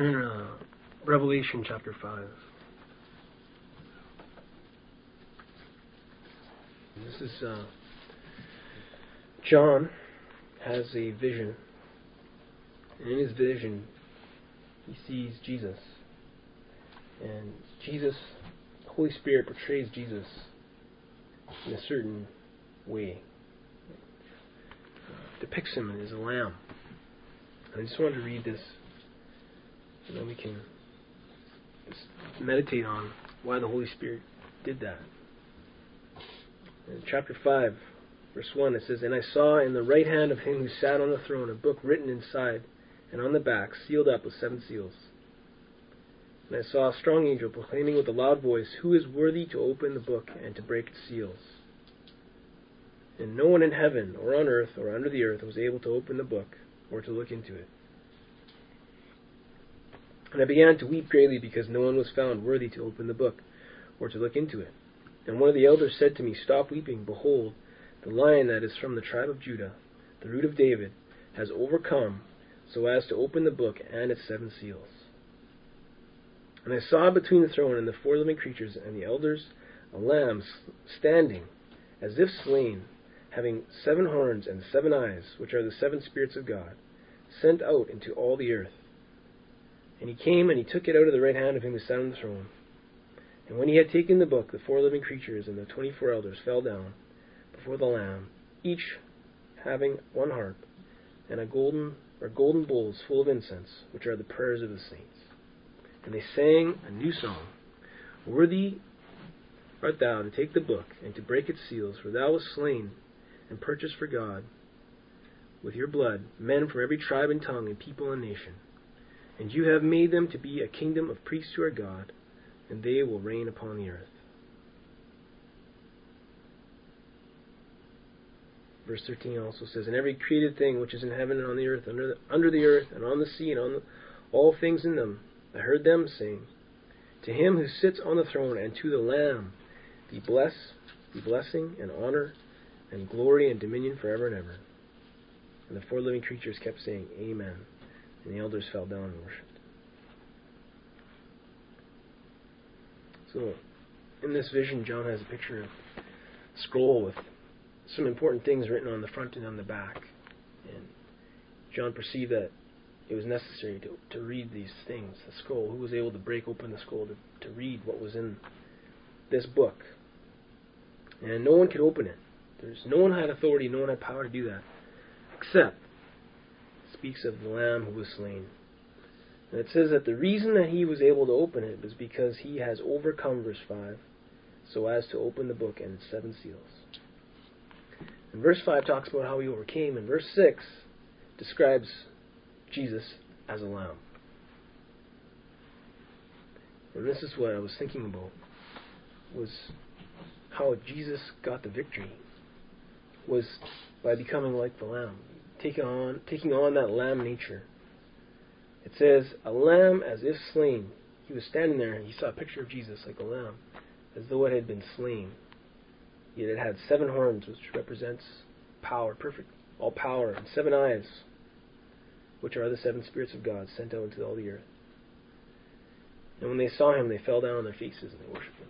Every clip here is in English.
turn uh, Revelation chapter 5. This is uh, John has a vision. And in his vision, he sees Jesus. And Jesus, the Holy Spirit portrays Jesus in a certain way. depicts him as a lamb. I just wanted to read this so that we can meditate on why the Holy Spirit did that. In chapter 5, verse 1, it says, And I saw in the right hand of him who sat on the throne a book written inside and on the back, sealed up with seven seals. And I saw a strong angel proclaiming with a loud voice, Who is worthy to open the book and to break its seals? And no one in heaven, or on earth, or under the earth was able to open the book, or to look into it. And I began to weep greatly because no one was found worthy to open the book, or to look into it. And one of the elders said to me, Stop weeping, behold, the lion that is from the tribe of Judah, the root of David, has overcome, so as to open the book and its seven seals. And I saw between the throne and the four living creatures and the elders a lamb standing, as if slain, having seven horns and seven eyes, which are the seven spirits of God, sent out into all the earth. And he came and he took it out of the right hand of him who sat on the throne. And when he had taken the book, the four living creatures and the twenty four elders fell down before the Lamb, each having one harp and a golden or golden bowls full of incense, which are the prayers of the saints. And they sang a new song. Worthy art thou to take the book and to break its seals, for thou wast slain and purchased for God with your blood men from every tribe and tongue and people and nation. And you have made them to be a kingdom of priests to our God, and they will reign upon the earth. Verse 13 also says, And every created thing which is in heaven and on the earth, under the, under the earth, and on the sea, and on the, all things in them, I heard them saying, To him who sits on the throne and to the Lamb be bless, be blessing and honor and glory and dominion forever and ever. And the four living creatures kept saying, Amen. And the elders fell down and worshipped. So, in this vision, John has a picture of a scroll with some important things written on the front and on the back. And John perceived that it was necessary to, to read these things, the scroll. Who was able to break open the scroll to, to read what was in this book? And no one could open it. There's no one had authority, no one had power to do that, except speaks of the Lamb who was slain. And it says that the reason that he was able to open it was because he has overcome, verse 5, so as to open the book and its seven seals. And verse 5 talks about how he overcame, and verse 6 describes Jesus as a lamb. And this is what I was thinking about was how Jesus got the victory was by becoming like the lamb taking on taking on that lamb nature. It says, a lamb as if slain. He was standing there and he saw a picture of Jesus like a lamb, as though it had been slain. Yet it had seven horns, which represents power, perfect, all power, and seven eyes, which are the seven spirits of God sent out into all the earth. And when they saw him, they fell down on their faces and they worshipped him.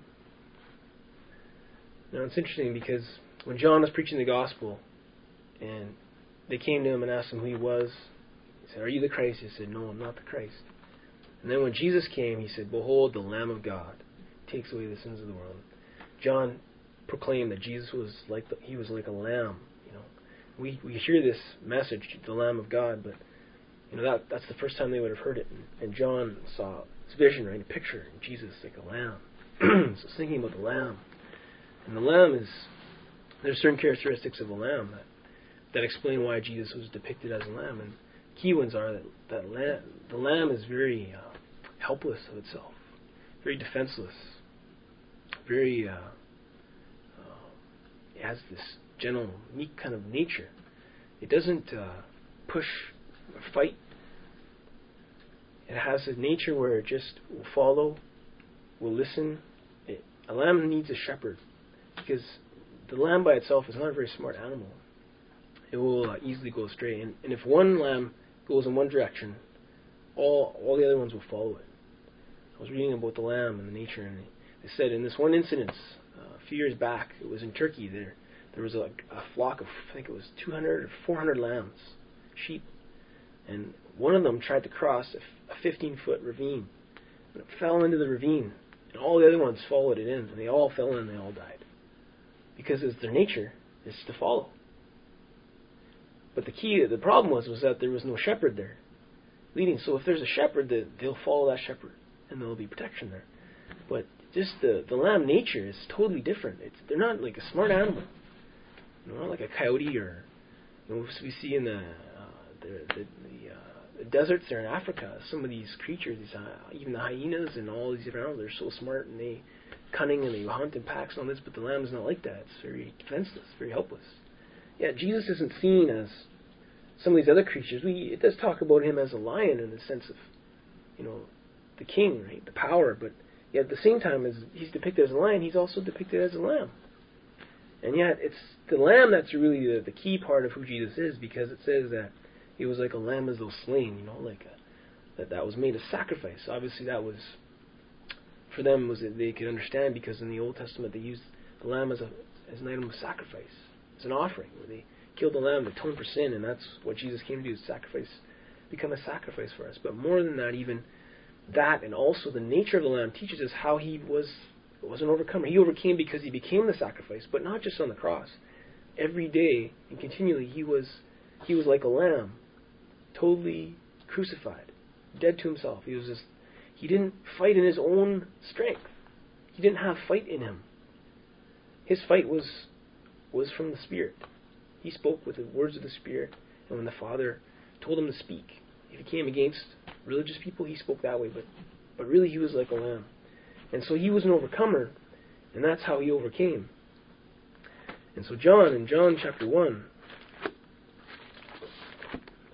Now it's interesting because when John was preaching the gospel, and they came to him and asked him who he was. He said, Are you the Christ? He said, No, I'm not the Christ. And then when Jesus came, he said, Behold, the Lamb of God takes away the sins of the world. John proclaimed that Jesus was like the, he was like a lamb. You know, we we hear this message, the Lamb of God, but you know that that's the first time they would have heard it. And, and John saw this vision, right, a picture of Jesus like a lamb. so thinking about the lamb, and the lamb is there's certain characteristics of a lamb that that explain why Jesus was depicted as a lamb. And key ones are that, that lamb, the lamb is very uh, helpless of itself, very defenseless, very uh, uh, has this gentle, meek kind of nature. It doesn't uh, push or fight. It has a nature where it just will follow, will listen. It, a lamb needs a shepherd because the lamb by itself is not a very smart animal it will uh, easily go astray. And, and if one lamb goes in one direction, all all the other ones will follow it. I was reading about the lamb and the nature, and they said in this one incident uh, a few years back, it was in Turkey. There there was a, a flock of I think it was 200 or 400 lambs, sheep, and one of them tried to cross a, a 15 foot ravine, and it fell into the ravine, and all the other ones followed it in, and they all fell in, and they all died, because it's their nature is to follow. But the key, the problem was, was that there was no shepherd there leading. So if there's a shepherd, they'll follow that shepherd, and there'll be protection there. But just the the lamb nature is totally different. It's they're not like a smart animal, you know, not like a coyote or you know we see in the uh, the the, the, uh, deserts there in Africa. Some of these creatures, these uh, even the hyenas and all these different animals, they're so smart and they cunning and they hunt in packs and all this. But the lamb is not like that. It's very defenseless, very helpless. Yeah, Jesus isn't seen as some of these other creatures. We it does talk about him as a lion in the sense of, you know, the king, right, the power, but Yet at the same time, as he's depicted as a lion, he's also depicted as a lamb. And yet, it's the lamb that's really the, the key part of who Jesus is, because it says that he was like a lamb as though slain. You know, like a, that that was made a sacrifice. Obviously, that was for them was that they could understand because in the Old Testament they used the lamb as a as an item of sacrifice, as an offering, where they killed the lamb to atone for sin, and that's what Jesus came to do: sacrifice, become a sacrifice for us. But more than that, even that and also the nature of the Lamb teaches us how he was was an overcomer. He overcame because he became the sacrifice, but not just on the cross. Every day and continually he was he was like a lamb, totally crucified, dead to himself. He was just he didn't fight in his own strength. He didn't have fight in him. His fight was was from the Spirit. He spoke with the words of the Spirit, and when the Father told him to speak, if he came against religious people, he spoke that way, but but really he was like a lamb. And so he was an overcomer, and that's how he overcame. And so John in John chapter one.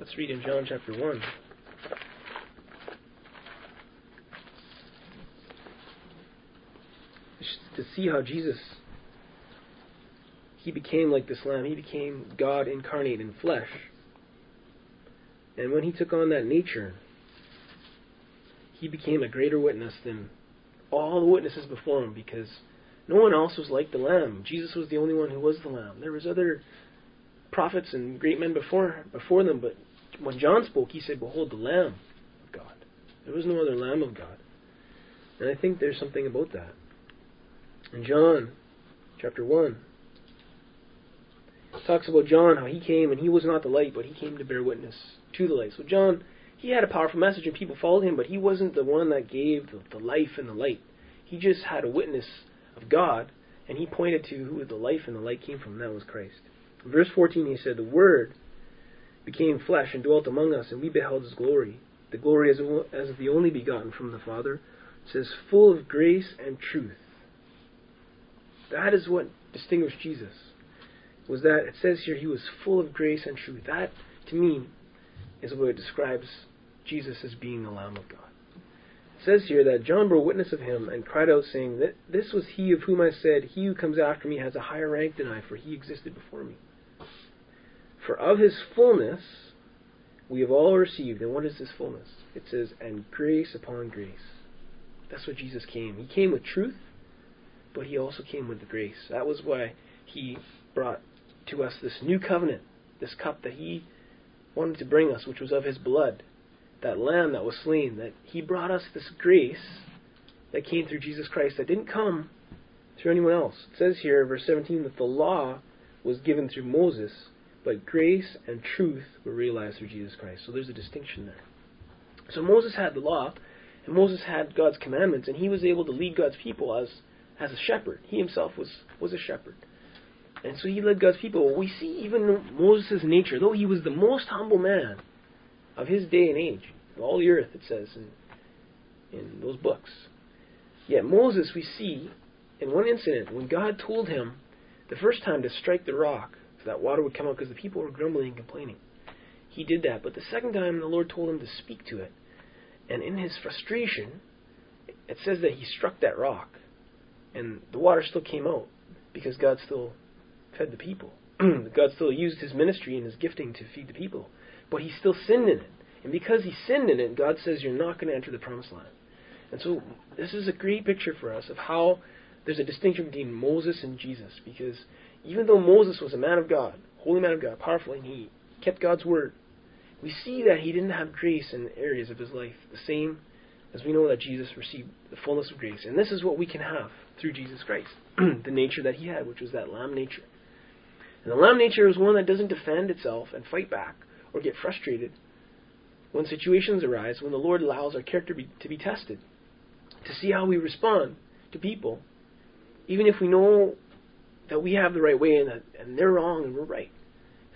Let's read in John chapter one. To see how Jesus he became like this lamb. He became God incarnate in flesh. And when he took on that nature, he became a greater witness than all the witnesses before him because no one else was like the lamb. Jesus was the only one who was the lamb. There was other prophets and great men before before them, but when John spoke, he said, "Behold, the Lamb of God." There was no other Lamb of God, and I think there's something about that. In John, chapter one, talks about John how he came and he was not the light, but he came to bear witness to the light. So John, he had a powerful message and people followed him, but he wasn't the one that gave the, the life and the light. He just had a witness of God, and he pointed to who the life and the light came from, and that was Christ. In verse 14, he said, The Word became flesh and dwelt among us, and we beheld his glory. The glory as, as the only begotten from the Father. It says, full of grace and truth. That is what distinguished Jesus. Was that it says here he was full of grace and truth. That to me is what it describes Jesus as being the Lamb of God. It says here that John bore witness of him and cried out, saying, that This was he of whom I said, He who comes after me has a higher rank than I, for he existed before me. For of his fullness we have all received. And what is this fullness? It says, And grace upon grace. That's what Jesus came. He came with truth, but he also came with the grace. That was why he brought to us this new covenant, this cup that he wanted to bring us, which was of his blood, that lamb that was slain, that he brought us this grace that came through Jesus Christ that didn't come through anyone else. It says here, verse 17, that the law was given through Moses, but grace and truth were realized through Jesus Christ. So there's a distinction there. So Moses had the law, and Moses had God's commandments, and he was able to lead God's people as as a shepherd. He himself was was a shepherd. And so he led God's people. We see even Moses' nature, though he was the most humble man of his day and age, of all the earth, it says in, in those books. Yet Moses, we see in one incident, when God told him the first time to strike the rock so that water would come out because the people were grumbling and complaining. He did that. But the second time, the Lord told him to speak to it. And in his frustration, it says that he struck that rock. And the water still came out because God still fed the people. God still used his ministry and his gifting to feed the people. But he still sinned in it. And because he sinned in it, God says, You're not going to enter the promised land. And so this is a great picture for us of how there's a distinction between Moses and Jesus. Because even though Moses was a man of God, holy man of God, powerful, and he kept God's word, we see that he didn't have grace in areas of his life the same as we know that Jesus received the fullness of grace. And this is what we can have through Jesus Christ the nature that he had, which was that lamb nature. And the lamb nature is one that doesn't defend itself and fight back or get frustrated when situations arise, when the Lord allows our character be, to be tested, to see how we respond to people, even if we know that we have the right way and, that, and they're wrong and we're right.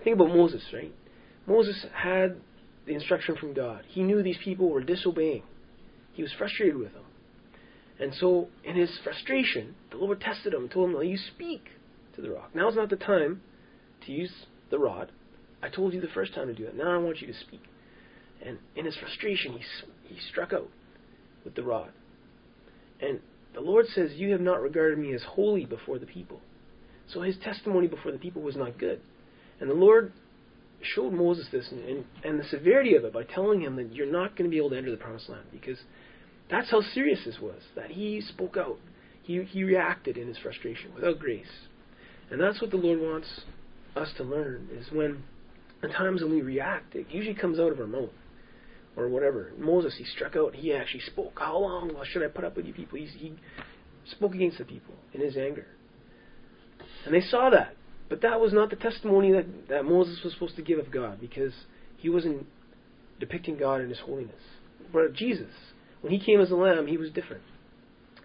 Think about Moses, right? Moses had the instruction from God. He knew these people were disobeying. He was frustrated with them. And so, in his frustration, the Lord tested him and told him, You speak to the rock. Now's not the time to use the rod. I told you the first time to do it. Now I want you to speak. And in his frustration, he, he struck out with the rod. And the Lord says, You have not regarded me as holy before the people. So his testimony before the people was not good. And the Lord showed Moses this and, and, and the severity of it by telling him that you're not going to be able to enter the promised land because that's how serious this was. That he spoke out. He, he reacted in his frustration without grace. And that's what the Lord wants us to learn is when the times when we react, it usually comes out of our mouth or whatever. Moses, he struck out. He actually spoke. How long should I put up with you people? He's, he spoke against the people in his anger. And they saw that. But that was not the testimony that, that Moses was supposed to give of God because he wasn't depicting God in his holiness. But Jesus, when he came as a lamb, he was different.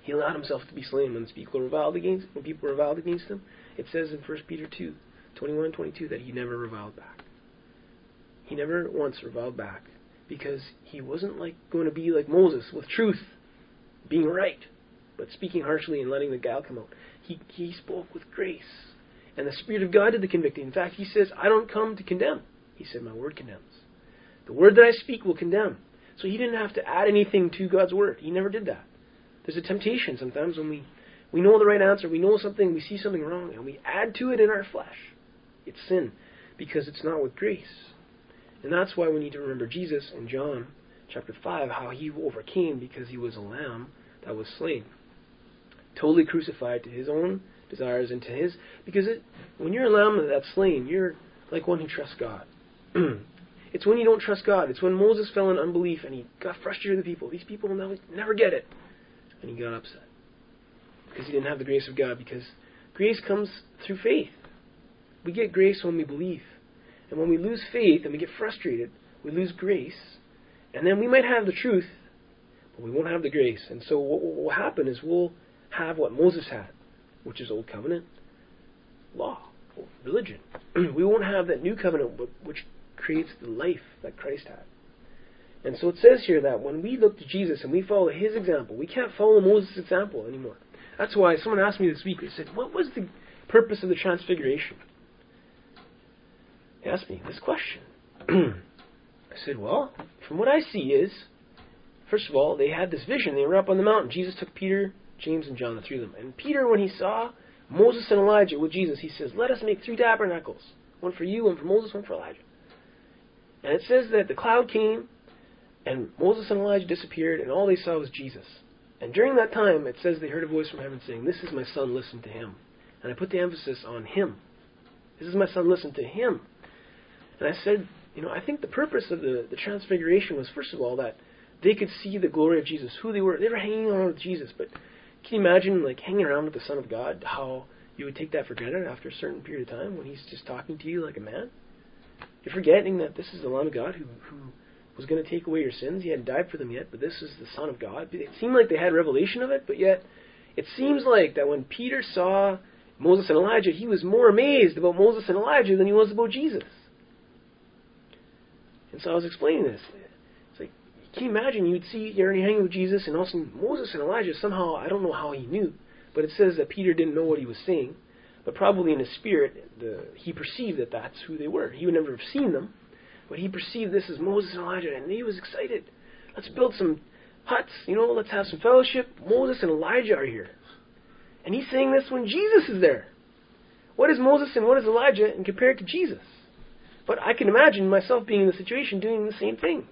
He allowed himself to be slain when people reviled against when people reviled against him. It says in 1 Peter 2, 21 and 22 that he never reviled back. He never once reviled back because he wasn't like going to be like Moses with truth, being right, but speaking harshly and letting the guile come out. He he spoke with grace, and the Spirit of God did the convicting. In fact, he says, "I don't come to condemn." He said, "My word condemns. The word that I speak will condemn." So he didn't have to add anything to God's word. He never did that. There's a temptation sometimes when we we know the right answer, we know something, we see something wrong, and we add to it in our flesh. It's sin because it's not with grace. And that's why we need to remember Jesus in John chapter 5, how he overcame because he was a lamb that was slain. Totally crucified to his own desires and to his. Because it, when you're a lamb that's slain, you're like one who trusts God. it's when you don't trust God. It's when Moses fell in unbelief and he got frustrated with the people. These people will never get it. And he got upset. Because he didn't have the grace of God. Because grace comes through faith. We get grace when we believe. And when we lose faith and we get frustrated, we lose grace. And then we might have the truth, but we won't have the grace. And so what will happen is we'll have what Moses had, which is Old Covenant law, religion. we won't have that New Covenant, which creates the life that Christ had. And so it says here that when we look to Jesus and we follow his example, we can't follow Moses' example anymore. That's why someone asked me this week, they said, What was the purpose of the transfiguration? Asked me this question. I said, Well, from what I see is, first of all, they had this vision. They were up on the mountain. Jesus took Peter, James, and John, the three of them. And Peter, when he saw Moses and Elijah with Jesus, he says, Let us make three tabernacles one for you, one for Moses, one for Elijah. And it says that the cloud came, and Moses and Elijah disappeared, and all they saw was Jesus. And during that time, it says they heard a voice from heaven saying, This is my son, listen to him. And I put the emphasis on him. This is my son, listen to him. And I said, you know, I think the purpose of the, the transfiguration was, first of all, that they could see the glory of Jesus, who they were. They were hanging around with Jesus, but can you imagine, like, hanging around with the Son of God, how you would take that for granted after a certain period of time when he's just talking to you like a man? You're forgetting that this is the Lamb of God who, who was going to take away your sins. He hadn't died for them yet, but this is the Son of God. It seemed like they had revelation of it, but yet it seems like that when Peter saw Moses and Elijah, he was more amazed about Moses and Elijah than he was about Jesus. And so I was explaining this. It's like, can you imagine you'd see you're hanging with Jesus and also Moses and Elijah somehow, I don't know how he knew, but it says that Peter didn't know what he was saying, but probably in his spirit, the, he perceived that that's who they were. He would never have seen them, but he perceived this as Moses and Elijah, and he was excited. Let's build some huts, you know, let's have some fellowship. Moses and Elijah are here. And he's saying this when Jesus is there. What is Moses and what is Elijah and compared to Jesus? But I can imagine myself being in the situation doing the same thing.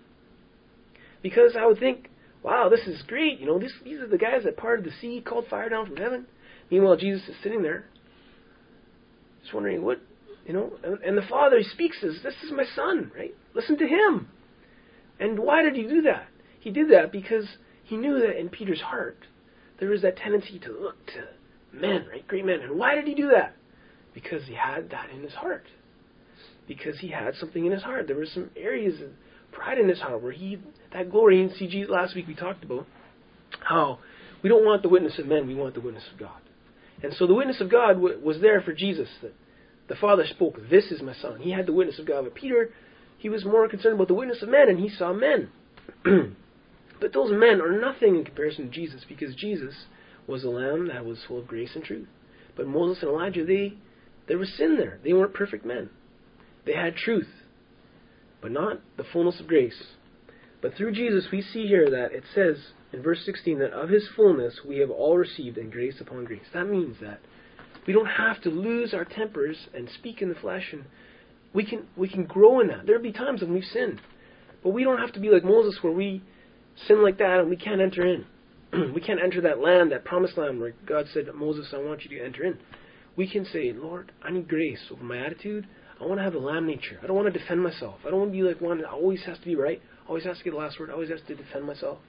Because I would think, wow, this is great. You know, these, these are the guys that parted the sea, called fire down from heaven. Meanwhile, Jesus is sitting there, just wondering what, you know. And, and the Father he speaks says, "This is my son, right? Listen to him." And why did he do that? He did that because he knew that in Peter's heart there was that tendency to look to men, right? Great men. And why did he do that? Because he had that in his heart. Because he had something in his heart. There were some areas of pride in his heart where he, that glory, see, Jesus, last week we talked about how we don't want the witness of men, we want the witness of God. And so the witness of God w- was there for Jesus. That the Father spoke, This is my Son. He had the witness of God. But Peter, he was more concerned about the witness of men, and he saw men. but those men are nothing in comparison to Jesus, because Jesus was a lamb that was full of grace and truth. But Moses and Elijah, they there was sin there. They weren't perfect men. They had truth, but not the fullness of grace. But through Jesus, we see here that it says in verse 16 that of his fullness we have all received in grace upon grace. That means that we don't have to lose our tempers and speak in the flesh, and we can we can grow in that. There'll be times when we've sinned, but we don't have to be like Moses, where we sin like that and we can't enter in. we can't enter that land, that promised land where God said, Moses, I want you to enter in. We can say, Lord, I need grace over my attitude. I want to have a lamb nature. I don't want to defend myself. I don't want to be like one that always has to be right, always has to get the last word, always has to defend myself.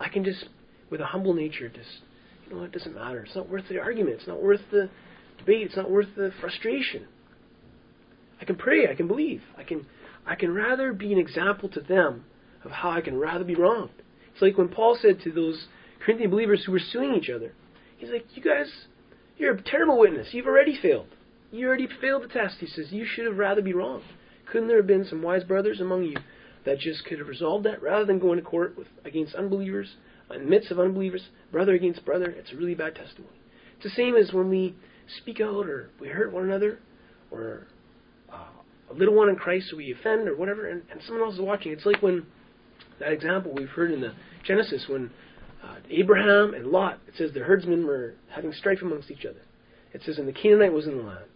I can just, with a humble nature, just, you know, it doesn't matter. It's not worth the argument. It's not worth the debate. It's not worth the frustration. I can pray. I can believe. I can, I can rather be an example to them of how I can rather be wronged. It's like when Paul said to those Corinthian believers who were suing each other, he's like, you guys, you're a terrible witness. You've already failed. You already failed the test. He says, you should have rather be wrong. Couldn't there have been some wise brothers among you that just could have resolved that rather than going to court with against unbelievers in the midst of unbelievers, brother against brother? It's a really bad testimony. It's the same as when we speak out or we hurt one another or uh, a little one in Christ we offend or whatever, and, and someone else is watching. It's like when that example we've heard in the Genesis when uh, Abraham and Lot, it says the herdsmen were having strife amongst each other. It says, and the Canaanite was in the land.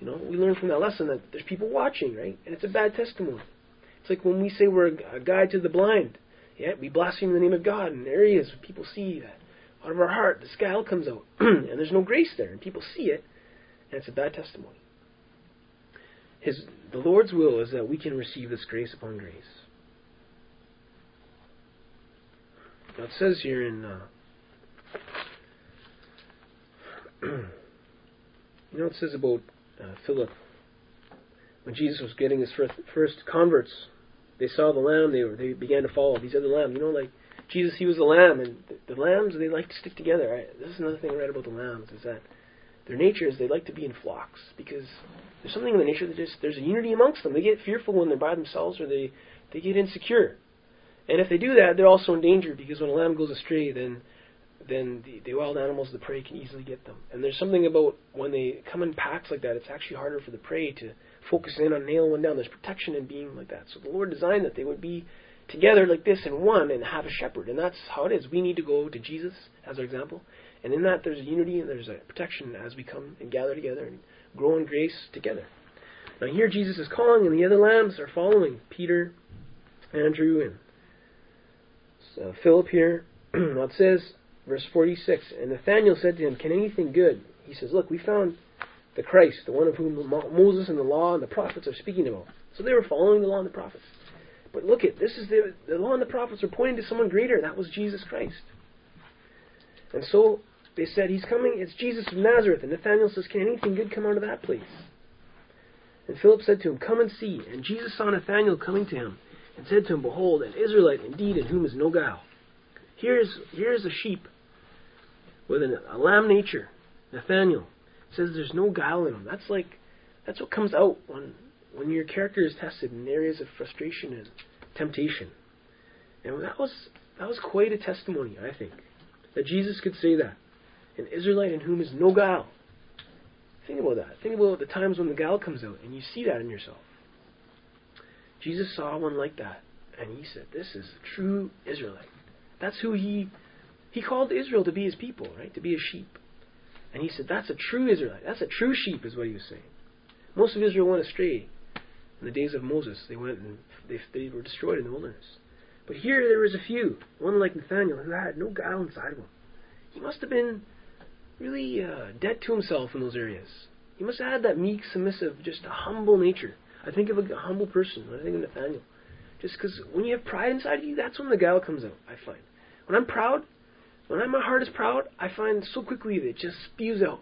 You know, we learn from that lesson that there's people watching, right? And it's a bad testimony. It's like when we say we're a guide to the blind. Yeah, we blaspheme the name of God in areas where people see that out of our heart the scowl comes out, and there's no grace there, and people see it, and it's a bad testimony. His the Lord's will is that we can receive this grace upon grace. Now it says here in uh, you know it says about uh, Philip when Jesus was getting his first, first converts they saw the lamb, they were, they began to follow these other lambs. You know, like Jesus, he was the lamb, and the, the lambs they like to stick together. This is another thing I read about the lambs is that their nature is they like to be in flocks because there's something in the nature that just there's a unity amongst them. They get fearful when they're by themselves, or they they get insecure. And if they do that, they're also in danger because when a lamb goes astray, then then the, the wild animals, the prey, can easily get them. And there's something about when they come in packs like that, it's actually harder for the prey to focus in on nail one down. There's protection in being like that. So the Lord designed that they would be together like this in one and have a shepherd. And that's how it is. We need to go to Jesus as our example. And in that, there's a unity and there's a protection as we come and gather together and grow in grace together. Now here Jesus is calling, and the other lambs are following Peter, Andrew, and uh, Philip here. now it says, verse 46, and Nathanael said to him, Can anything good? He says, Look, we found the Christ, the one of whom Moses and the law and the prophets are speaking about. So they were following the law and the prophets. But look at this is the the law and the prophets are pointing to someone greater. That was Jesus Christ. And so they said, He's coming, it's Jesus of Nazareth. And Nathanael says, Can anything good come out of that place? And Philip said to him, Come and see. And Jesus saw Nathanael coming to him, and said to him, Behold, an Israelite indeed, in whom is no guile. Here's here's a sheep with an, a lamb nature. Nathaniel, says there's no guile in him. That's like that's what comes out when when your character is tested in areas of frustration and temptation. And that was that was quite a testimony, I think, that Jesus could say that. An Israelite in whom is no guile. Think about that. Think about the times when the guile comes out and you see that in yourself. Jesus saw one like that, and he said, This is a true Israelite. That's who he he called Israel to be his people, right? To be a sheep. And he said, That's a true Israelite. That's a true sheep, is what he was saying. Most of Israel went astray in the days of Moses. They went and they, they were destroyed in the wilderness. But here there was a few. One like Nathaniel who had no guile inside of him. He must have been really uh, dead to himself in those areas. He must have had that meek, submissive, just a humble nature. I think of a humble person when I think of Nathaniel. Just because when you have pride inside of you, that's when the guile comes out, I find. When I'm proud, when my heart is proud, I find so quickly that it just spews out.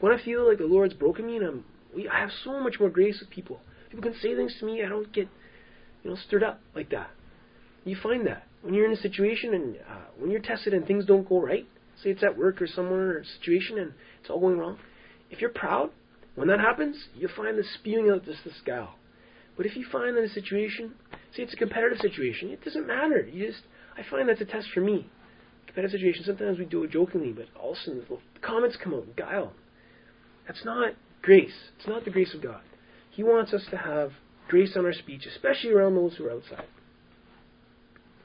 When I feel like the Lord's broken me and I'm, I have so much more grace with people. People can say things to me, I don't get, you know, stirred up like that. You find that when you're in a situation and uh, when you're tested and things don't go right, say it's at work or somewhere or a situation and it's all going wrong. If you're proud, when that happens, you find the spewing out just this guile. But if you find that a situation, say it's a competitive situation, it doesn't matter. You just, I find that's a test for me. Competitive situation, sometimes we do it jokingly, but all of a sudden the comments come out, guile. That's not grace. It's not the grace of God. He wants us to have grace on our speech, especially around those who are outside.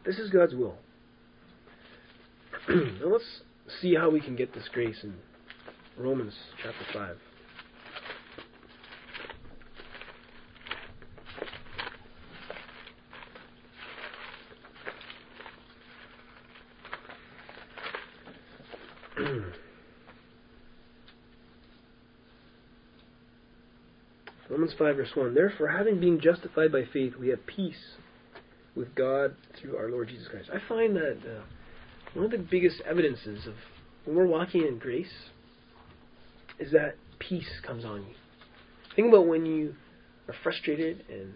This is God's will. now let's see how we can get this grace in Romans chapter 5. Romans 5 verse 1. Therefore, having been justified by faith, we have peace with God through our Lord Jesus Christ. I find that uh, one of the biggest evidences of when we're walking in grace is that peace comes on you. Think about when you are frustrated and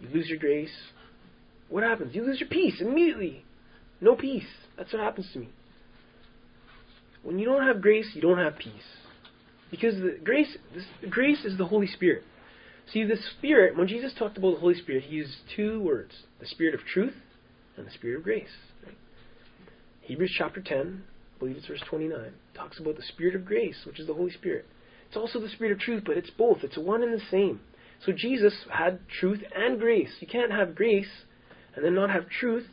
you lose your grace. What happens? You lose your peace immediately. No peace. That's what happens to me. When you don't have grace, you don't have peace. Because the grace, this, grace is the Holy Spirit. See, the Spirit, when Jesus talked about the Holy Spirit, he used two words the Spirit of truth and the Spirit of grace. Right? Hebrews chapter 10, I believe it's verse 29, talks about the Spirit of grace, which is the Holy Spirit. It's also the Spirit of truth, but it's both. It's one and the same. So Jesus had truth and grace. You can't have grace and then not have truth.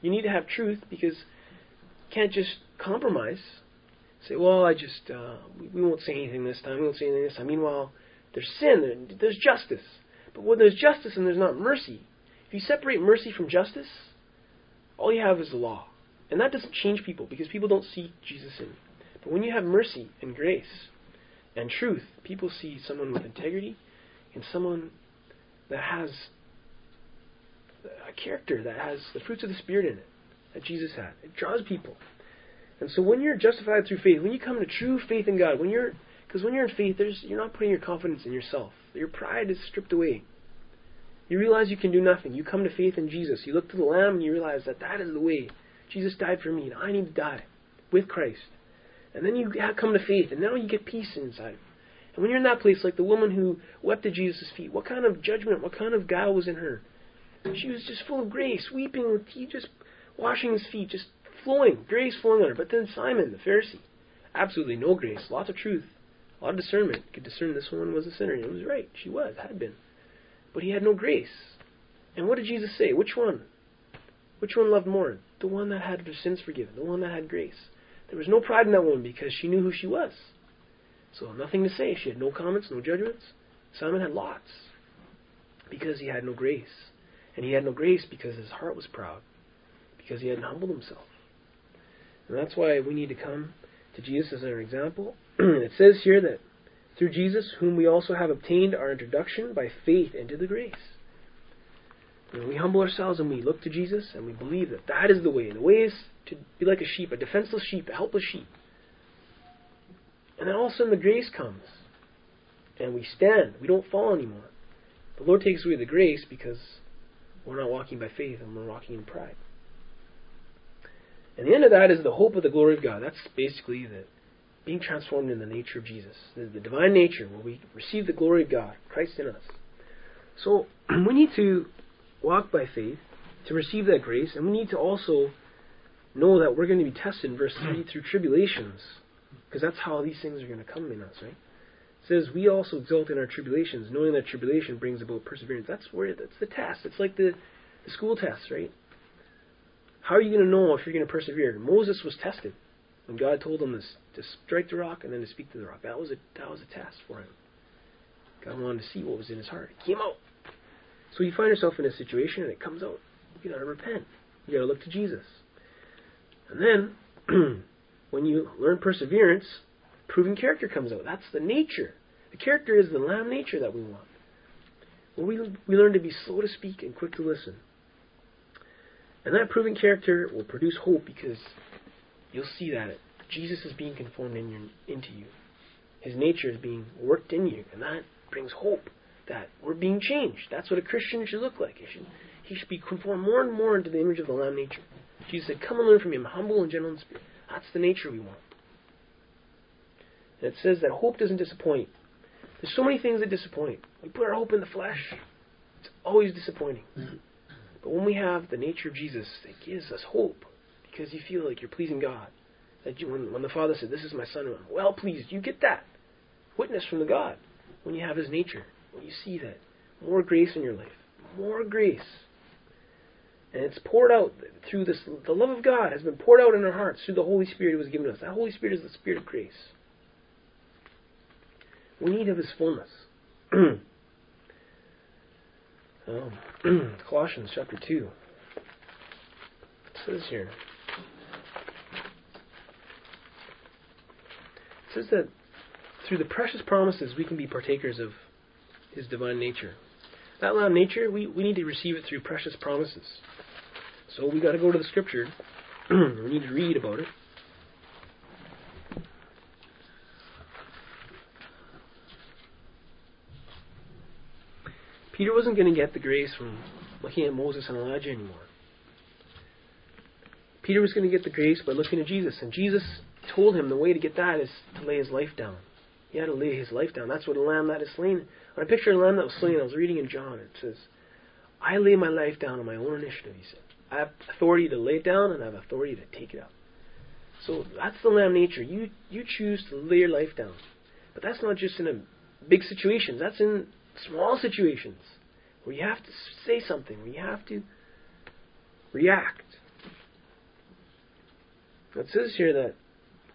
You need to have truth because you can't just compromise. Say, well, I just, uh, we won't say anything this time. We won't say anything this time. Meanwhile, there's sin, there's justice. But when there's justice and there's not mercy, if you separate mercy from justice, all you have is the law. And that doesn't change people because people don't see Jesus in. But when you have mercy and grace and truth, people see someone with integrity and someone that has a character that has the fruits of the Spirit in it that Jesus had. It draws people. And so when you're justified through faith, when you come to true faith in God, when you're because when you're in faith, there's, you're not putting your confidence in yourself. Your pride is stripped away. You realize you can do nothing. You come to faith in Jesus. You look to the Lamb and you realize that that is the way. Jesus died for me, and I need to die with Christ. And then you come to faith, and now you get peace inside. And when you're in that place, like the woman who wept at Jesus' feet, what kind of judgment, what kind of guile was in her? She was just full of grace, weeping with he just washing his feet, just flowing, grace flowing on her. But then Simon, the Pharisee, absolutely no grace, lots of truth, a lot of discernment. Could discern this woman was a sinner. And was right. She was, had been. But he had no grace. And what did Jesus say? Which one? Which one loved more? The one that had her sins forgiven, the one that had grace. There was no pride in that woman because she knew who she was. So nothing to say. She had no comments, no judgments. Simon had lots because he had no grace. And he had no grace because his heart was proud, because he hadn't humbled himself. And that's why we need to come to Jesus as our example it says here that through Jesus, whom we also have obtained our introduction by faith into the grace. When we humble ourselves and we look to Jesus and we believe that that is the way. The way is to be like a sheep, a defenseless sheep, a helpless sheep. And then all of a sudden the grace comes. And we stand. We don't fall anymore. The Lord takes away the grace because we're not walking by faith and we're walking in pride. And the end of that is the hope of the glory of God. That's basically the being transformed in the nature of Jesus, the, the divine nature, where we receive the glory of God, Christ in us. So we need to walk by faith to receive that grace, and we need to also know that we're going to be tested in verse 3 mm. through tribulations, because that's how these things are going to come in us, right? It says, We also exult in our tribulations, knowing that tribulation brings about perseverance. That's where that's the test. It's like the, the school test, right? How are you going to know if you're going to persevere? Moses was tested. When God told him to, to strike the rock and then to speak to the rock, that was a that was a test for him. God wanted to see what was in his heart. It came out. So you find yourself in a situation and it comes out. You gotta repent. You got to look to Jesus. And then, when you learn perseverance, proven character comes out. That's the nature. The character is the lamb nature that we want. Where we, we learn to be slow to speak and quick to listen. And that proven character will produce hope because you'll see that Jesus is being conformed in your, into you. His nature is being worked in you, and that brings hope that we're being changed. That's what a Christian should look like. He should, he should be conformed more and more into the image of the Lamb nature. Jesus said, Come and learn from him, humble and gentle in spirit. That's the nature we want. And it says that hope doesn't disappoint. There's so many things that disappoint. We put our hope in the flesh. It's always disappointing. Mm-hmm. But when we have the nature of Jesus, it gives us hope because you feel like you're pleasing God. That you, when, when the Father said, "This is my Son," well pleased. You get that witness from the God when you have His nature. When you see that more grace in your life, more grace, and it's poured out through this. The love of God has been poured out in our hearts through the Holy Spirit who was given us. That Holy Spirit is the Spirit of grace. We need of His fullness. um, Colossians chapter 2. It says here. It says that through the precious promises we can be partakers of His divine nature. That lamb nature, we, we need to receive it through precious promises. So we got to go to the Scripture. we need to read about it. Peter wasn't going to get the grace from looking at Moses and Elijah anymore. Peter was going to get the grace by looking at Jesus, and Jesus told him the way to get that is to lay his life down. He had to lay his life down. That's what a lamb that is slain. When I picture a lamb that was slain, I was reading in John. It says, "I lay my life down on my own initiative." He said, "I have authority to lay it down, and I have authority to take it up." So that's the lamb nature. You you choose to lay your life down, but that's not just in a big situations. That's in small situations where you have to say something, where you have to react. It says here that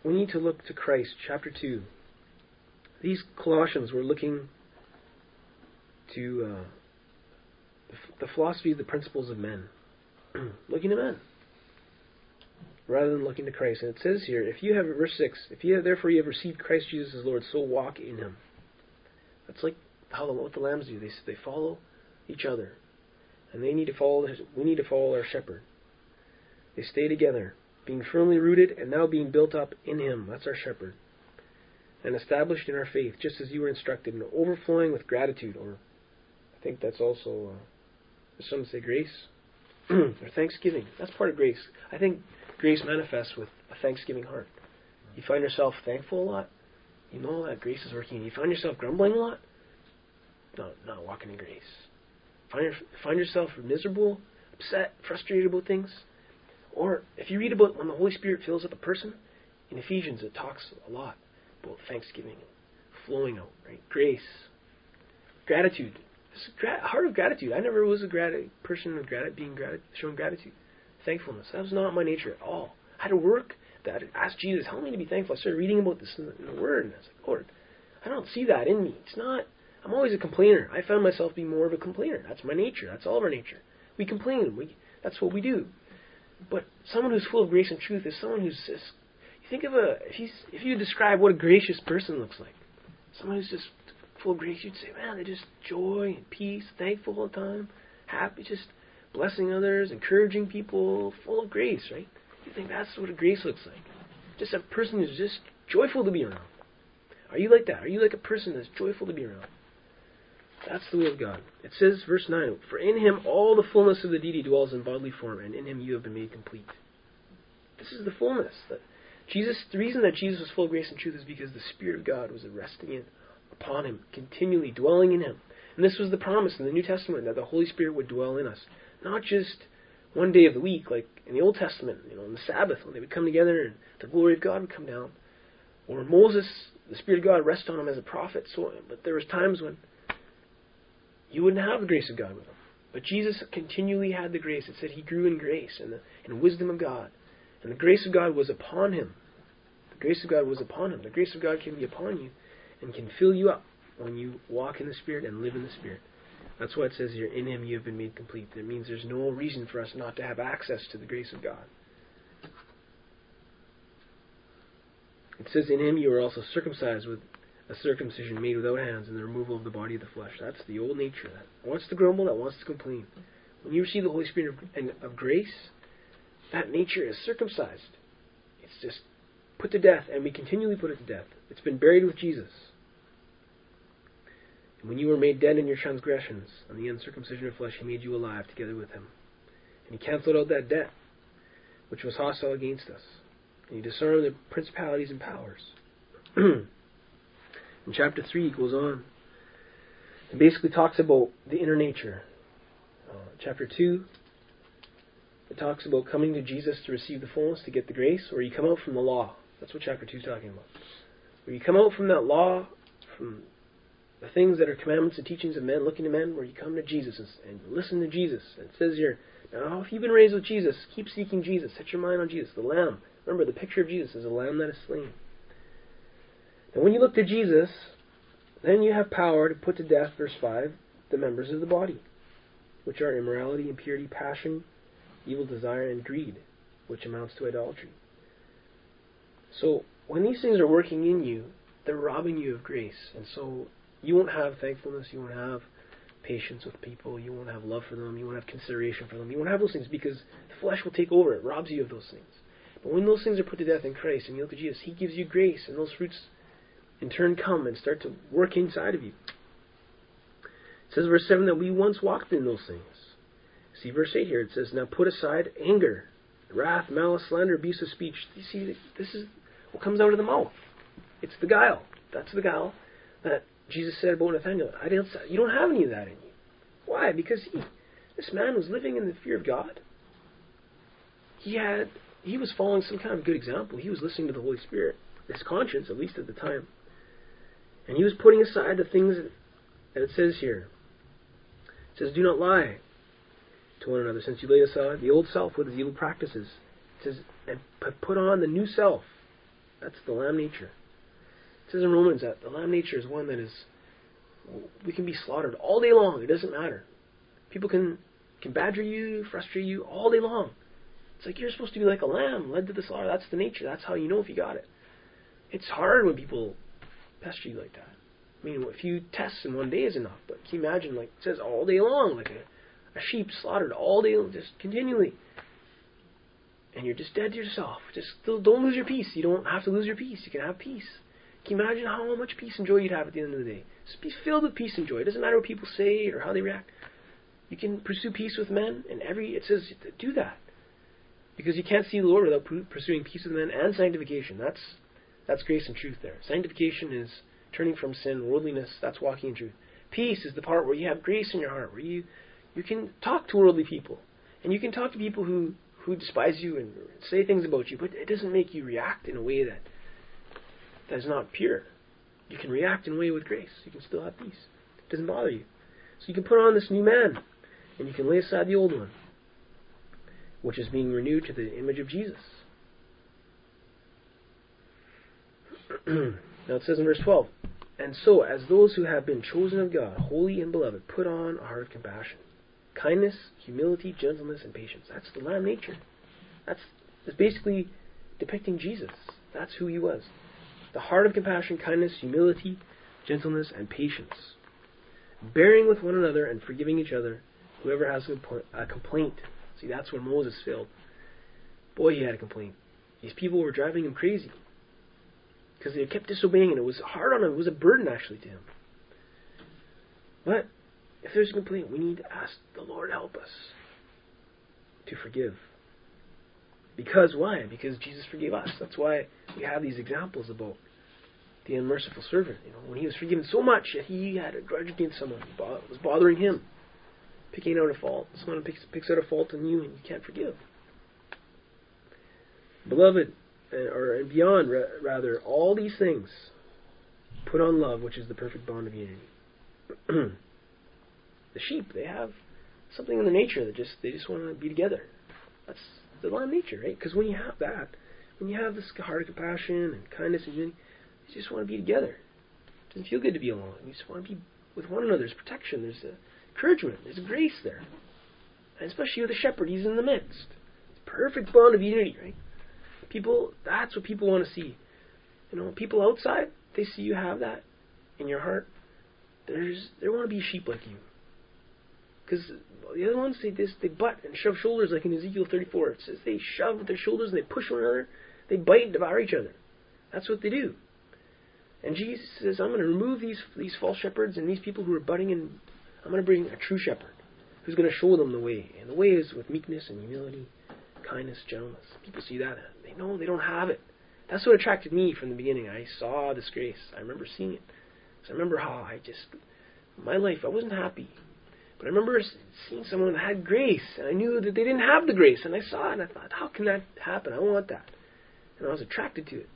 we need to look to Christ, chapter 2. These Colossians were looking to uh, the, philosophy, the principles of men, looking to men rather than looking to Christ. And it says here, if you have verse six, if you have therefore you have received Christ Jesus as Lord, so walk in Him. That's like what the lambs do. They they follow each other, and they need to follow. We need to follow our shepherd. They stay together, being firmly rooted and now being built up in Him. That's our shepherd, and established in our faith, just as you were instructed, and overflowing with gratitude. Or I think that's also uh, some say grace or thanksgiving. That's part of grace. I think grace manifests with a thanksgiving heart. You find yourself thankful a lot, you know that grace is working. You find yourself grumbling a lot, not not walking in grace. Find your, find yourself miserable, upset, frustrated about things, or if you read about when the Holy Spirit fills up a person, in Ephesians it talks a lot about thanksgiving, flowing out, right? Grace, gratitude, gra- heart of gratitude. I never was a grat- person of grat- being grat- showing gratitude, thankfulness. That was not my nature at all. I had to work that. Ask Jesus, help me to be thankful. I started reading about this in the, in the Word, and I was like, Lord, I don't see that in me. It's not. I'm always a complainer. I found myself being more of a complainer. That's my nature. That's all of our nature. We complain. We that's what we do. But someone who's full of grace and truth is someone who's just. You think of a if you if you describe what a gracious person looks like, someone who's just full of grace, you'd say, man, they're just joy and peace, thankful all the time, happy, just blessing others, encouraging people, full of grace, right? You think that's what a grace looks like? Just a person who's just joyful to be around. Are you like that? Are you like a person that's joyful to be around? That's the will of God. It says, verse 9, For in him all the fullness of the deity dwells in bodily form, and in him you have been made complete. This is the fullness. That Jesus, the reason that Jesus was full of grace and truth is because the Spirit of God was resting in, upon him, continually dwelling in him. And this was the promise in the New Testament that the Holy Spirit would dwell in us. Not just one day of the week, like in the Old Testament, you know, on the Sabbath, when they would come together and the glory of God would come down. Or Moses, the Spirit of God rested on him as a prophet. So, but there was times when you wouldn't have the grace of God with him. But Jesus continually had the grace. It said he grew in grace and the wisdom of God. And the grace of God was upon him. The grace of God was upon him. The grace of God can be upon you and can fill you up when you walk in the Spirit and live in the Spirit. That's why it says here, in him you have been made complete. That means there's no reason for us not to have access to the grace of God. It says, in him you are also circumcised with a circumcision made without hands and the removal of the body of the flesh. That's the old nature that wants to grumble, that wants to complain. When you receive the Holy Spirit of, of grace, that nature is circumcised. It's just put to death, and we continually put it to death. It's been buried with Jesus. And when you were made dead in your transgressions, on the uncircumcision of flesh, he made you alive together with him. And he cancelled out that debt which was hostile against us. And he disarmed the principalities and powers. in chapter 3, he goes on and basically talks about the inner nature. Uh, chapter 2, it talks about coming to Jesus to receive the fullness, to get the grace, or you come out from the law. That's what chapter 2 is talking about. Where you come out from that law, from the things that are commandments and teachings of men, looking to men, where you come to Jesus and, listen to Jesus. It says here, now if you've been raised with Jesus, keep seeking Jesus. Set your mind on Jesus, the Lamb. Remember, the picture of Jesus is a lamb that is slain. And when you look to Jesus, then you have power to put to death, verse 5, the members of the body, which are immorality, impurity, passion, evil desire, and greed, which amounts to idolatry. So, when these things are working in you, they're robbing you of grace. And so, you won't have thankfulness, you won't have patience with people, you won't have love for them, you won't have consideration for them, you won't have those things because the flesh will take over, it robs you of those things. But when those things are put to death in Christ and you look at Jesus, He gives you grace, and those fruits in turn come and start to work inside of you. It says, verse 7, that we once walked in those things. See verse 8 here, it says, Now put aside anger, wrath, malice, slander, abuse of speech. You see, this is what comes out of the mouth. It's the guile. That's the guile that Jesus said about Nathaniel, I didn't, you don't have any of that in you. Why? Because he, this man was living in the fear of God. He had, he was following some kind of good example. He was listening to the Holy Spirit, his conscience, at least at the time. And he was putting aside the things that it says here. It says, Do not lie to one another, since you laid aside the old self with its evil practices. It says, and put on the new self. That's the lamb nature it says in Romans that the lamb nature is one that is we can be slaughtered all day long. It doesn't matter. People can can badger you, frustrate you all day long. It's like you're supposed to be like a lamb led to the slaughter. That's the nature. That's how you know if you got it. It's hard when people pester you like that. I mean, a few tests in one day is enough. But can you imagine, like it says, all day long, like a, a sheep slaughtered all day, just continually, and you're just dead to yourself. Just don't lose your peace. You don't have to lose your peace. You can have peace. Can you imagine how much peace and joy you'd have at the end of the day? Just be filled with peace and joy. It doesn't matter what people say or how they react. You can pursue peace with men, and every it says do that because you can't see the Lord without pursuing peace with men and sanctification. That's that's grace and truth. There, sanctification is turning from sin, worldliness. That's walking in truth. Peace is the part where you have grace in your heart, where you you can talk to worldly people, and you can talk to people who who despise you and say things about you, but it doesn't make you react in a way that that is not pure. You can react in a way with grace. You can still have peace. It doesn't bother you. So you can put on this new man, and you can lay aside the old one, which is being renewed to the image of Jesus. now it says in verse 12, And so, as those who have been chosen of God, holy and beloved, put on a heart of compassion, kindness, humility, gentleness, and patience. That's the Lamb nature. That's, that's basically depicting Jesus. That's who he was the heart of compassion, kindness, humility, gentleness, and patience, bearing with one another and forgiving each other, whoever has a complaint. See, that's when Moses failed. Boy, he had a complaint. These people were driving him crazy because they kept disobeying, and it was hard on him. It was a burden, actually, to him. But if there's a complaint, we need to ask the Lord help us to forgive. Because why? Because Jesus forgave us. That's why we have these examples about the unmerciful servant. You know, when he was forgiven so much that he had a grudge against someone, it was bothering him, picking out a fault. Someone picks, picks out a fault in you, and you can't forgive. Beloved, uh, or and beyond, rather, all these things put on love, which is the perfect bond of unity. the sheep, they have something in the nature that just they just want to be together. That's the law of nature, right? Because when you have that, when you have this heart of compassion and kindness and unity, you just want to be together. It doesn't feel good to be alone. You just want to be with one another. There's protection. There's encouragement. There's grace there. And especially with the shepherd, he's in the midst. It's perfect bond of unity, right? People, that's what people want to see. You know, people outside, they see you have that in your heart. There's, they want to be sheep like you. Because the other ones, they just, they butt and shove shoulders like in Ezekiel 34. It says they shove their shoulders and they push one another. They bite and devour each other. That's what they do. And Jesus says, I'm going to remove these these false shepherds and these people who are butting and I'm going to bring a true shepherd who's going to show them the way. And the way is with meekness and humility, kindness, gentleness. People see that. They know they don't have it. That's what attracted me from the beginning. I saw this grace. I remember seeing it. So I remember how I just, my life, I wasn't happy. But I remember seeing someone that had grace, and I knew that they didn't have the grace, and I saw it, and I thought, how can that happen? I want that. And I was attracted to it.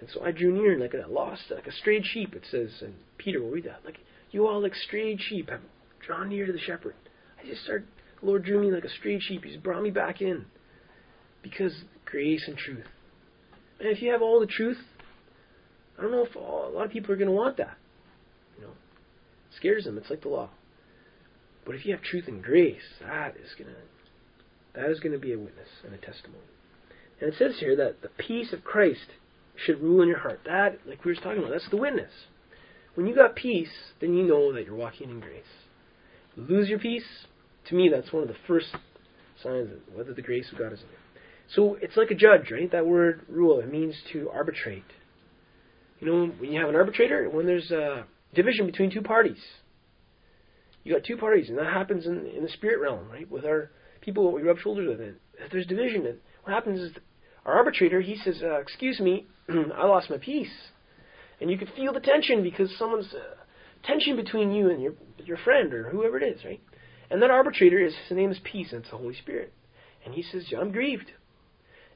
And so I drew near like a lost, like a strayed sheep, it says, and Peter will read that. Like, you all like strayed sheep have drawn near to the shepherd. I just started, Lord drew me like a strayed sheep. He's brought me back in. Because grace and truth. And if you have all the truth, I don't know if all, a lot of people are going to want that. You know, it scares them. It's like the law. But if you have truth and grace, that is going to that is going to be a witness and a testimony. And it says here that the peace of Christ should rule in your heart. That, like we were talking about, that's the witness. When you got peace, then you know that you're walking in grace. Lose your peace, to me, that's one of the first signs of whether the grace of God is you. So it's like a judge, right? That word rule, it means to arbitrate. You know, when you have an arbitrator, when there's a division between two parties, you got two parties, and that happens in, in the spirit realm, right? With our people we rub shoulders with. And if there's division, and what happens is our arbitrator, he says, uh, "Excuse me, I lost my peace," and you can feel the tension because someone's uh, tension between you and your your friend or whoever it is, right? And that arbitrator is his name is peace, and it's the Holy Spirit. And he says, "I'm grieved,"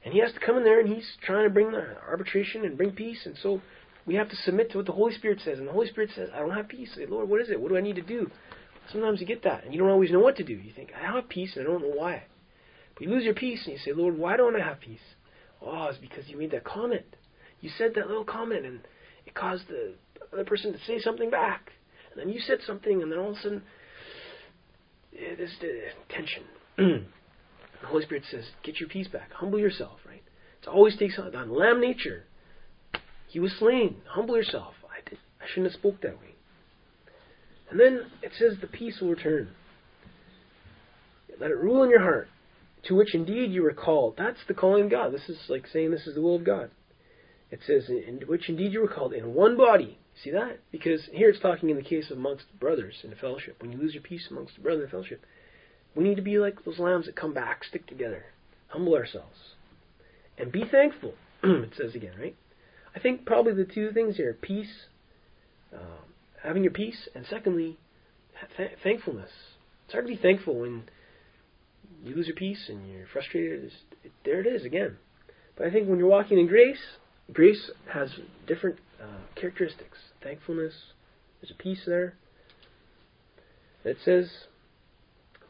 and he has to come in there and he's trying to bring the arbitration and bring peace, and so we have to submit to what the Holy Spirit says. And the Holy Spirit says, "I don't have peace." Say, Lord, what is it? What do I need to do? Sometimes you get that, and you don't always know what to do. You think, I have peace, and I don't know why. But you lose your peace, and you say, Lord, why don't I have peace? Oh, it's because you made that comment. You said that little comment, and it caused the other person to say something back. And then you said something, and then all of a sudden, the tension. the Holy Spirit says, get your peace back. Humble yourself, right? It always takes on, on lamb nature. He was slain. Humble yourself. I, did, I shouldn't have spoke that way. And then it says the peace will return. Let it rule in your heart to which indeed you were called. That's the calling of God. This is like saying this is the will of God. It says, in which indeed you were called in one body. See that? Because here it's talking in the case of amongst brothers in fellowship. When you lose your peace amongst the brothers in fellowship, we need to be like those lambs that come back, stick together, humble ourselves, and be thankful. it says again, right? I think probably the two things here: peace, uh, having your peace, and secondly, th- thankfulness. It's hard to be thankful when you lose your peace and you're frustrated. It, there it is again. But I think when you're walking in grace, grace has different uh, characteristics. Thankfulness, there's a peace there. It says,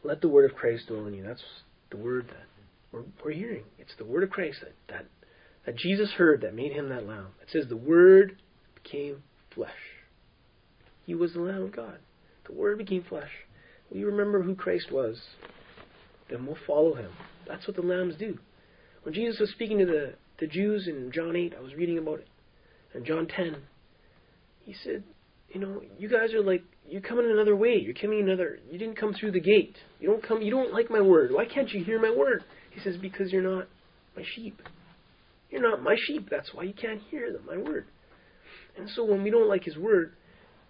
"Let the word of Christ dwell in you." That's the word that we're, we're hearing. It's the word of Christ that, that that Jesus heard that made him that lamb. It says, "The word became flesh." He was the Lamb of God. The Word became flesh. We remember who Christ was then we'll follow him. That's what the lambs do. When Jesus was speaking to the, the Jews in John 8, I was reading about it, and John 10, he said, you know, you guys are like, you're coming another way. You're coming another, you didn't come through the gate. You don't come, you don't like my word. Why can't you hear my word? He says, because you're not my sheep. You're not my sheep. That's why you can't hear them, my word. And so when we don't like his word,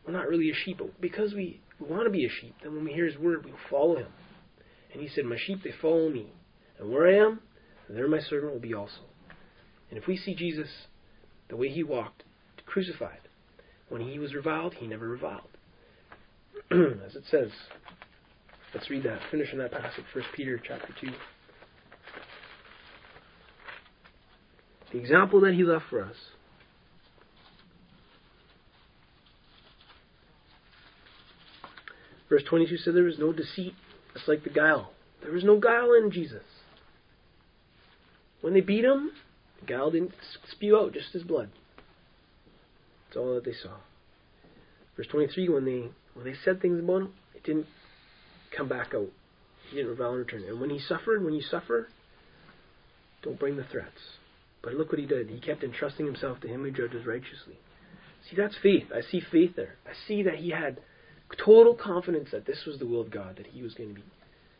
we're not really a sheep. But because we, we want to be a sheep, then when we hear his word, we follow him. And he said, My sheep, they follow me. And where I am, there my servant will be also. And if we see Jesus the way he walked, crucified, when he was reviled, he never reviled. As it says, let's read that, finish in that passage, 1 Peter chapter 2. The example that he left for us. Verse 22 said there was no deceit it's like the guile. There was no guile in Jesus. When they beat him, guile didn't spew out just his blood. That's all that they saw. Verse 23, when they when they said things about him, it didn't come back out. He didn't rebel and return. And when he suffered, when you suffer, don't bring the threats. But look what he did. He kept entrusting himself to him who judges righteously. See, that's faith. I see faith there. I see that he had total confidence that this was the will of God, that he was going to be,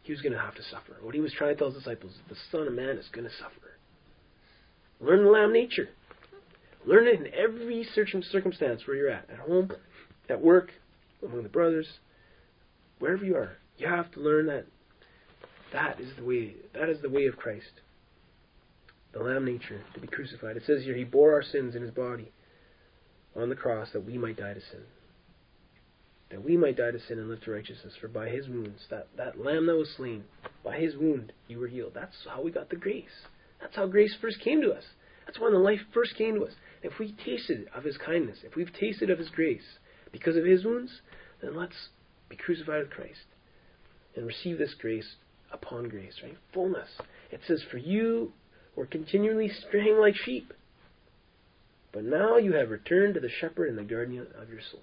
he was going to have to suffer. What he was trying to tell his disciples, the Son of Man is going to suffer. Learn the lamb nature. Learn it in every circumstance where you're at, at home, at work, among the brothers, wherever you are. You have to learn that that is the way. That is the way of Christ. The lamb nature to be crucified. It says here, He bore our sins in His body on the cross that we might die to sin. That we might die to sin and live to righteousness. For by His wounds, that, that lamb that was slain, by His wound you were healed. That's how we got the grace. That's how grace first came to us. That's when the life first came to us. If we tasted of His kindness, if we've tasted of His grace because of His wounds, then let's be crucified with Christ and receive this grace upon grace, right? Fullness. It says, For you were continually straying like sheep, but now you have returned to the shepherd and the guardian of your souls.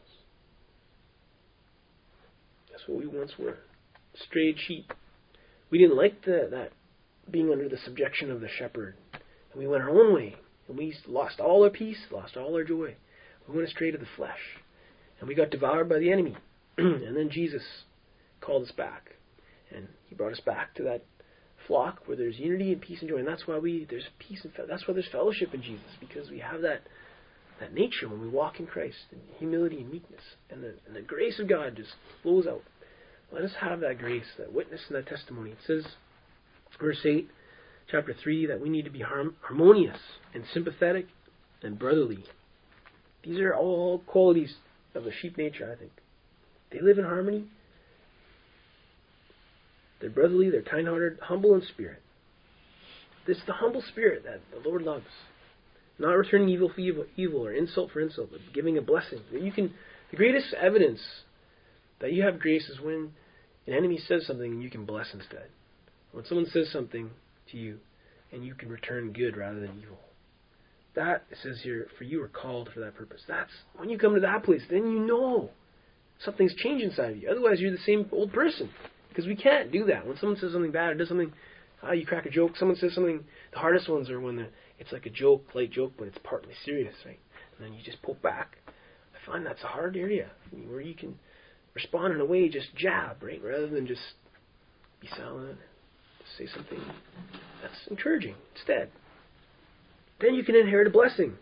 That's what we once were. Strayed sheep. We didn't like the, that being under the subjection of the shepherd. And we went our own way. And we lost all our peace, lost all our joy. We went astray to the flesh. And we got devoured by the enemy. and then Jesus called us back. And he brought us back to that flock where there's unity and peace and joy. And that's why we there's peace and that's why there's fellowship in Jesus because we have that that nature when we walk in Christ and humility and meekness and the and the grace of God just flows out. Let us have that grace, that witness, and that testimony. It says, verse eight, chapter three, that we need to be harmonious and sympathetic and brotherly. These are all qualities of the sheep nature, I think. They live in harmony. They're brotherly, they're kind hearted, humble in spirit. This is the humble spirit that the Lord loves. Not returning evil for evil, evil or insult for insult, but giving a blessing. You can the greatest evidence that you have grace is when an enemy says something and you can bless instead. When someone says something to you and you can return good rather than evil. That says here, for you are called for that purpose. That's when you come to that place, then you know something's changed inside of you. Otherwise, you're the same old person. Because we can't do that. When someone says something bad or does something, ah, you crack a joke. Someone says something. The hardest ones are when the, it's like a joke, light joke, but it's partly serious, right? And then you just pull back. I find that's a hard area where you can respond in a way, just jab, right, rather than just be silent, say something that's encouraging instead. Then you can inherit a blessing.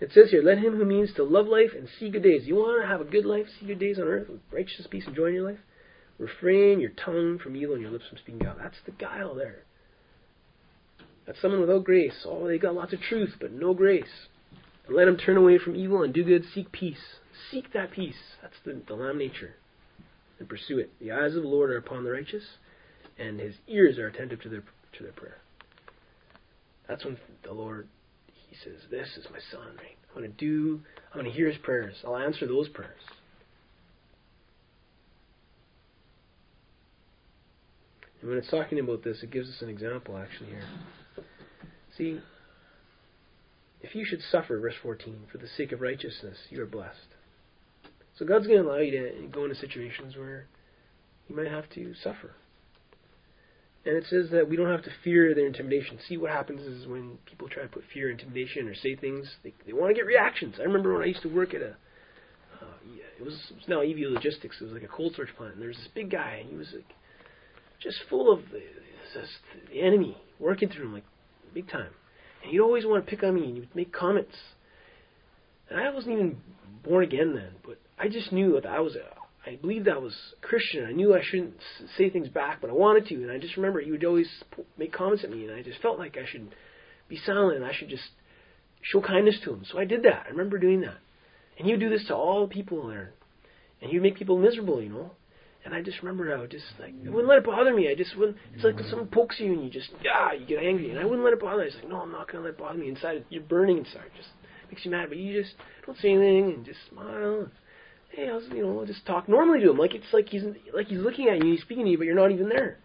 It says here, let him who means to love life and see good days. You want to have a good life, see good days on earth, with righteousness, peace, and joy in your life? Refrain your tongue from evil and your lips from speaking guile. That's the guile there. That's someone without grace. Oh, they got lots of truth, but no grace. And let them turn away from evil and do good. Seek peace. Seek that peace. That's the, the lamb nature. And pursue it. The eyes of the Lord are upon the righteous, and his ears are attentive to their to their prayer. That's when the Lord he says, This is my son, right? I'm gonna do I'm gonna hear his prayers. I'll answer those prayers. And when it's talking about this, it gives us an example actually here. See, if you should suffer, verse 14, for the sake of righteousness, you are blessed. So God's going to allow you to go into situations where you might have to suffer. And it says that we don't have to fear their intimidation. See, what happens is when people try to put fear, intimidation, or say things, they, they want to get reactions. I remember when I used to work at a, uh, it, was, it was now EV Logistics. It was like a cold storage plant. And there was this big guy, and he was like just full of the, the enemy working through him like big time. And he'd always want to pick on me, and he'd make comments. And I wasn't even born again then, but I just knew that I was I believed I was Christian. I knew I shouldn't say things back, but I wanted to. And I just remember he would always make comments at me, and I just felt like I should be silent and I should just show kindness to him. So I did that. I remember doing that. And would do this to all people there. And would make people miserable, you know. And I just remember I would just like I wouldn't let it bother me. I just wouldn't. It's like when someone pokes you and you just ah you get angry, and I wouldn't let it bother. me. I was like, no, I'm not gonna let it bother me. Inside, you're burning inside. It just makes you mad, but you just don't say anything and just smile. Hey, was, you know, just talk normally to him, like it's like he's like he's looking at you, he's speaking to you, but you're not even there.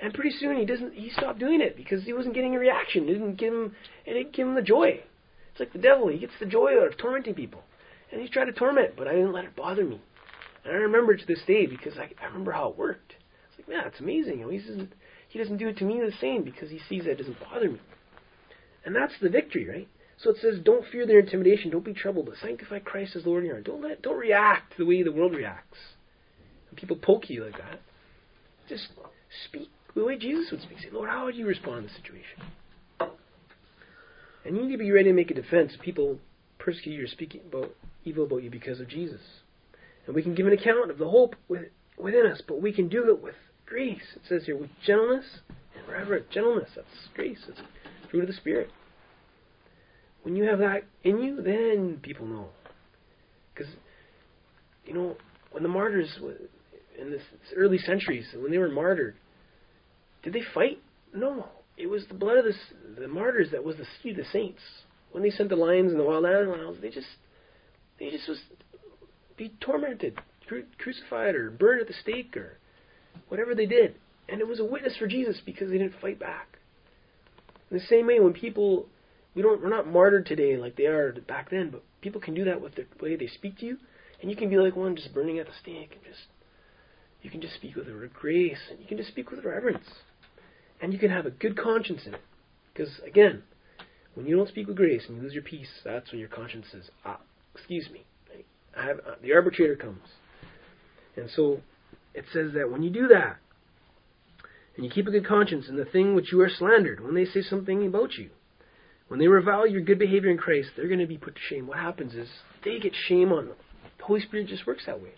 And pretty soon he doesn't. He stopped doing it because he wasn't getting a reaction. It didn't give him. It didn't give him the joy. It's like the devil. He gets the joy out of tormenting people, and he's trying to torment, but I didn't let it bother me. And I remember to this day because I, I remember how it worked. It's like, man, it's amazing. You know, he doesn't he doesn't do it to me the same because he sees that it doesn't bother me. And that's the victory, right? So it says, don't fear their intimidation, don't be troubled, but sanctify Christ as Lord in your heart. Don't let, don't react the way the world reacts. When people poke you like that, just speak the way Jesus would speak. Say, Lord, how would you respond to the situation? And you need to be ready to make a defense. People persecute you or speak about evil about you because of Jesus. And we can give an account of the hope within us, but we can do it with grace. It says here, with gentleness and reverent gentleness. That's grace. It's fruit of the Spirit. When you have that in you, then people know. Because, you know, when the martyrs, in the early centuries, when they were martyred, did they fight? No. It was the blood of the, the martyrs that was the seed of the saints. When they sent the lions and the wild animals, they just, they just was be tormented, cru- crucified, or burned at the stake, or whatever they did. And it was a witness for Jesus because they didn't fight back. In the same way, when people, we don't, we're not martyred today like they are back then, but people can do that with the way they speak to you, and you can be like one just burning at the stake, and just, you can just speak with a grace, and you can just speak with reverence, and you can have a good conscience in it. Because again, when you don't speak with grace and you lose your peace, that's when your conscience says, ah, excuse me, I have, uh, the arbitrator comes. And so it says that when you do that, and you keep a good conscience in the thing which you are slandered, when they say something about you, when they revile your good behavior in Christ, they're going to be put to shame. What happens is they get shame on them. The Holy Spirit just works that way.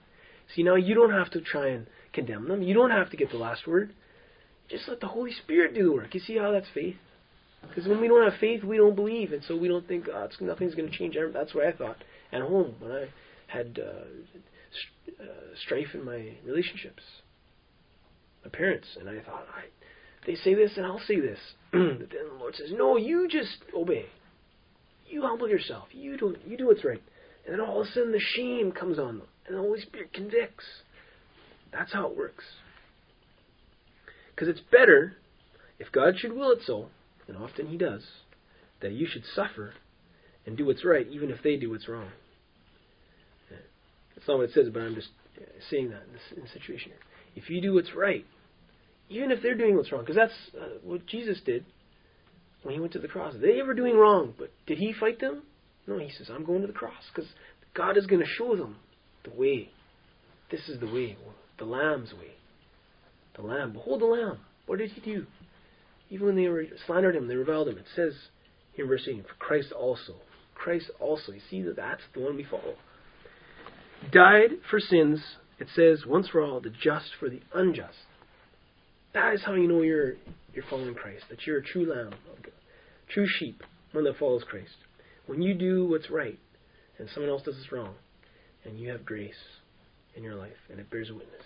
See, now you don't have to try and condemn them. You don't have to get the last word. Just let the Holy Spirit do the work. You see how that's faith? Because when we don't have faith, we don't believe, and so we don't think oh, nothing's going to change. That's what I thought at home when I had uh, uh, strife in my relationships, my parents, and I thought, I, they say this and I'll say this. but then the Lord says, No, you just obey. You humble yourself. You do you do what's right. And then all of a sudden the shame comes on them, and the Holy Spirit convicts. That's how it works. Because it's better, if God should will it so, and often He does, that you should suffer and do what's right, even if they do what's wrong. That's not what it says, but I'm just saying that in this, in this situation here. If you do what's right, even if they're doing what's wrong, because that's uh, what Jesus did when he went to the cross. They were doing wrong, but did he fight them? No, he says, I'm going to the cross because God is going to show them the way. This is the way, the Lamb's way. The Lamb. Behold the Lamb. What did he do? Even when they were slandered him, they reviled him. It says here in verse 18, for Christ also. Christ also. You see that that's the one we follow died for sins, it says, once for all, the just for the unjust. That is how you know you're you're following Christ, that you're a true lamb, true sheep, one that follows Christ. When you do what's right, and someone else does what's wrong, and you have grace in your life, and it bears witness.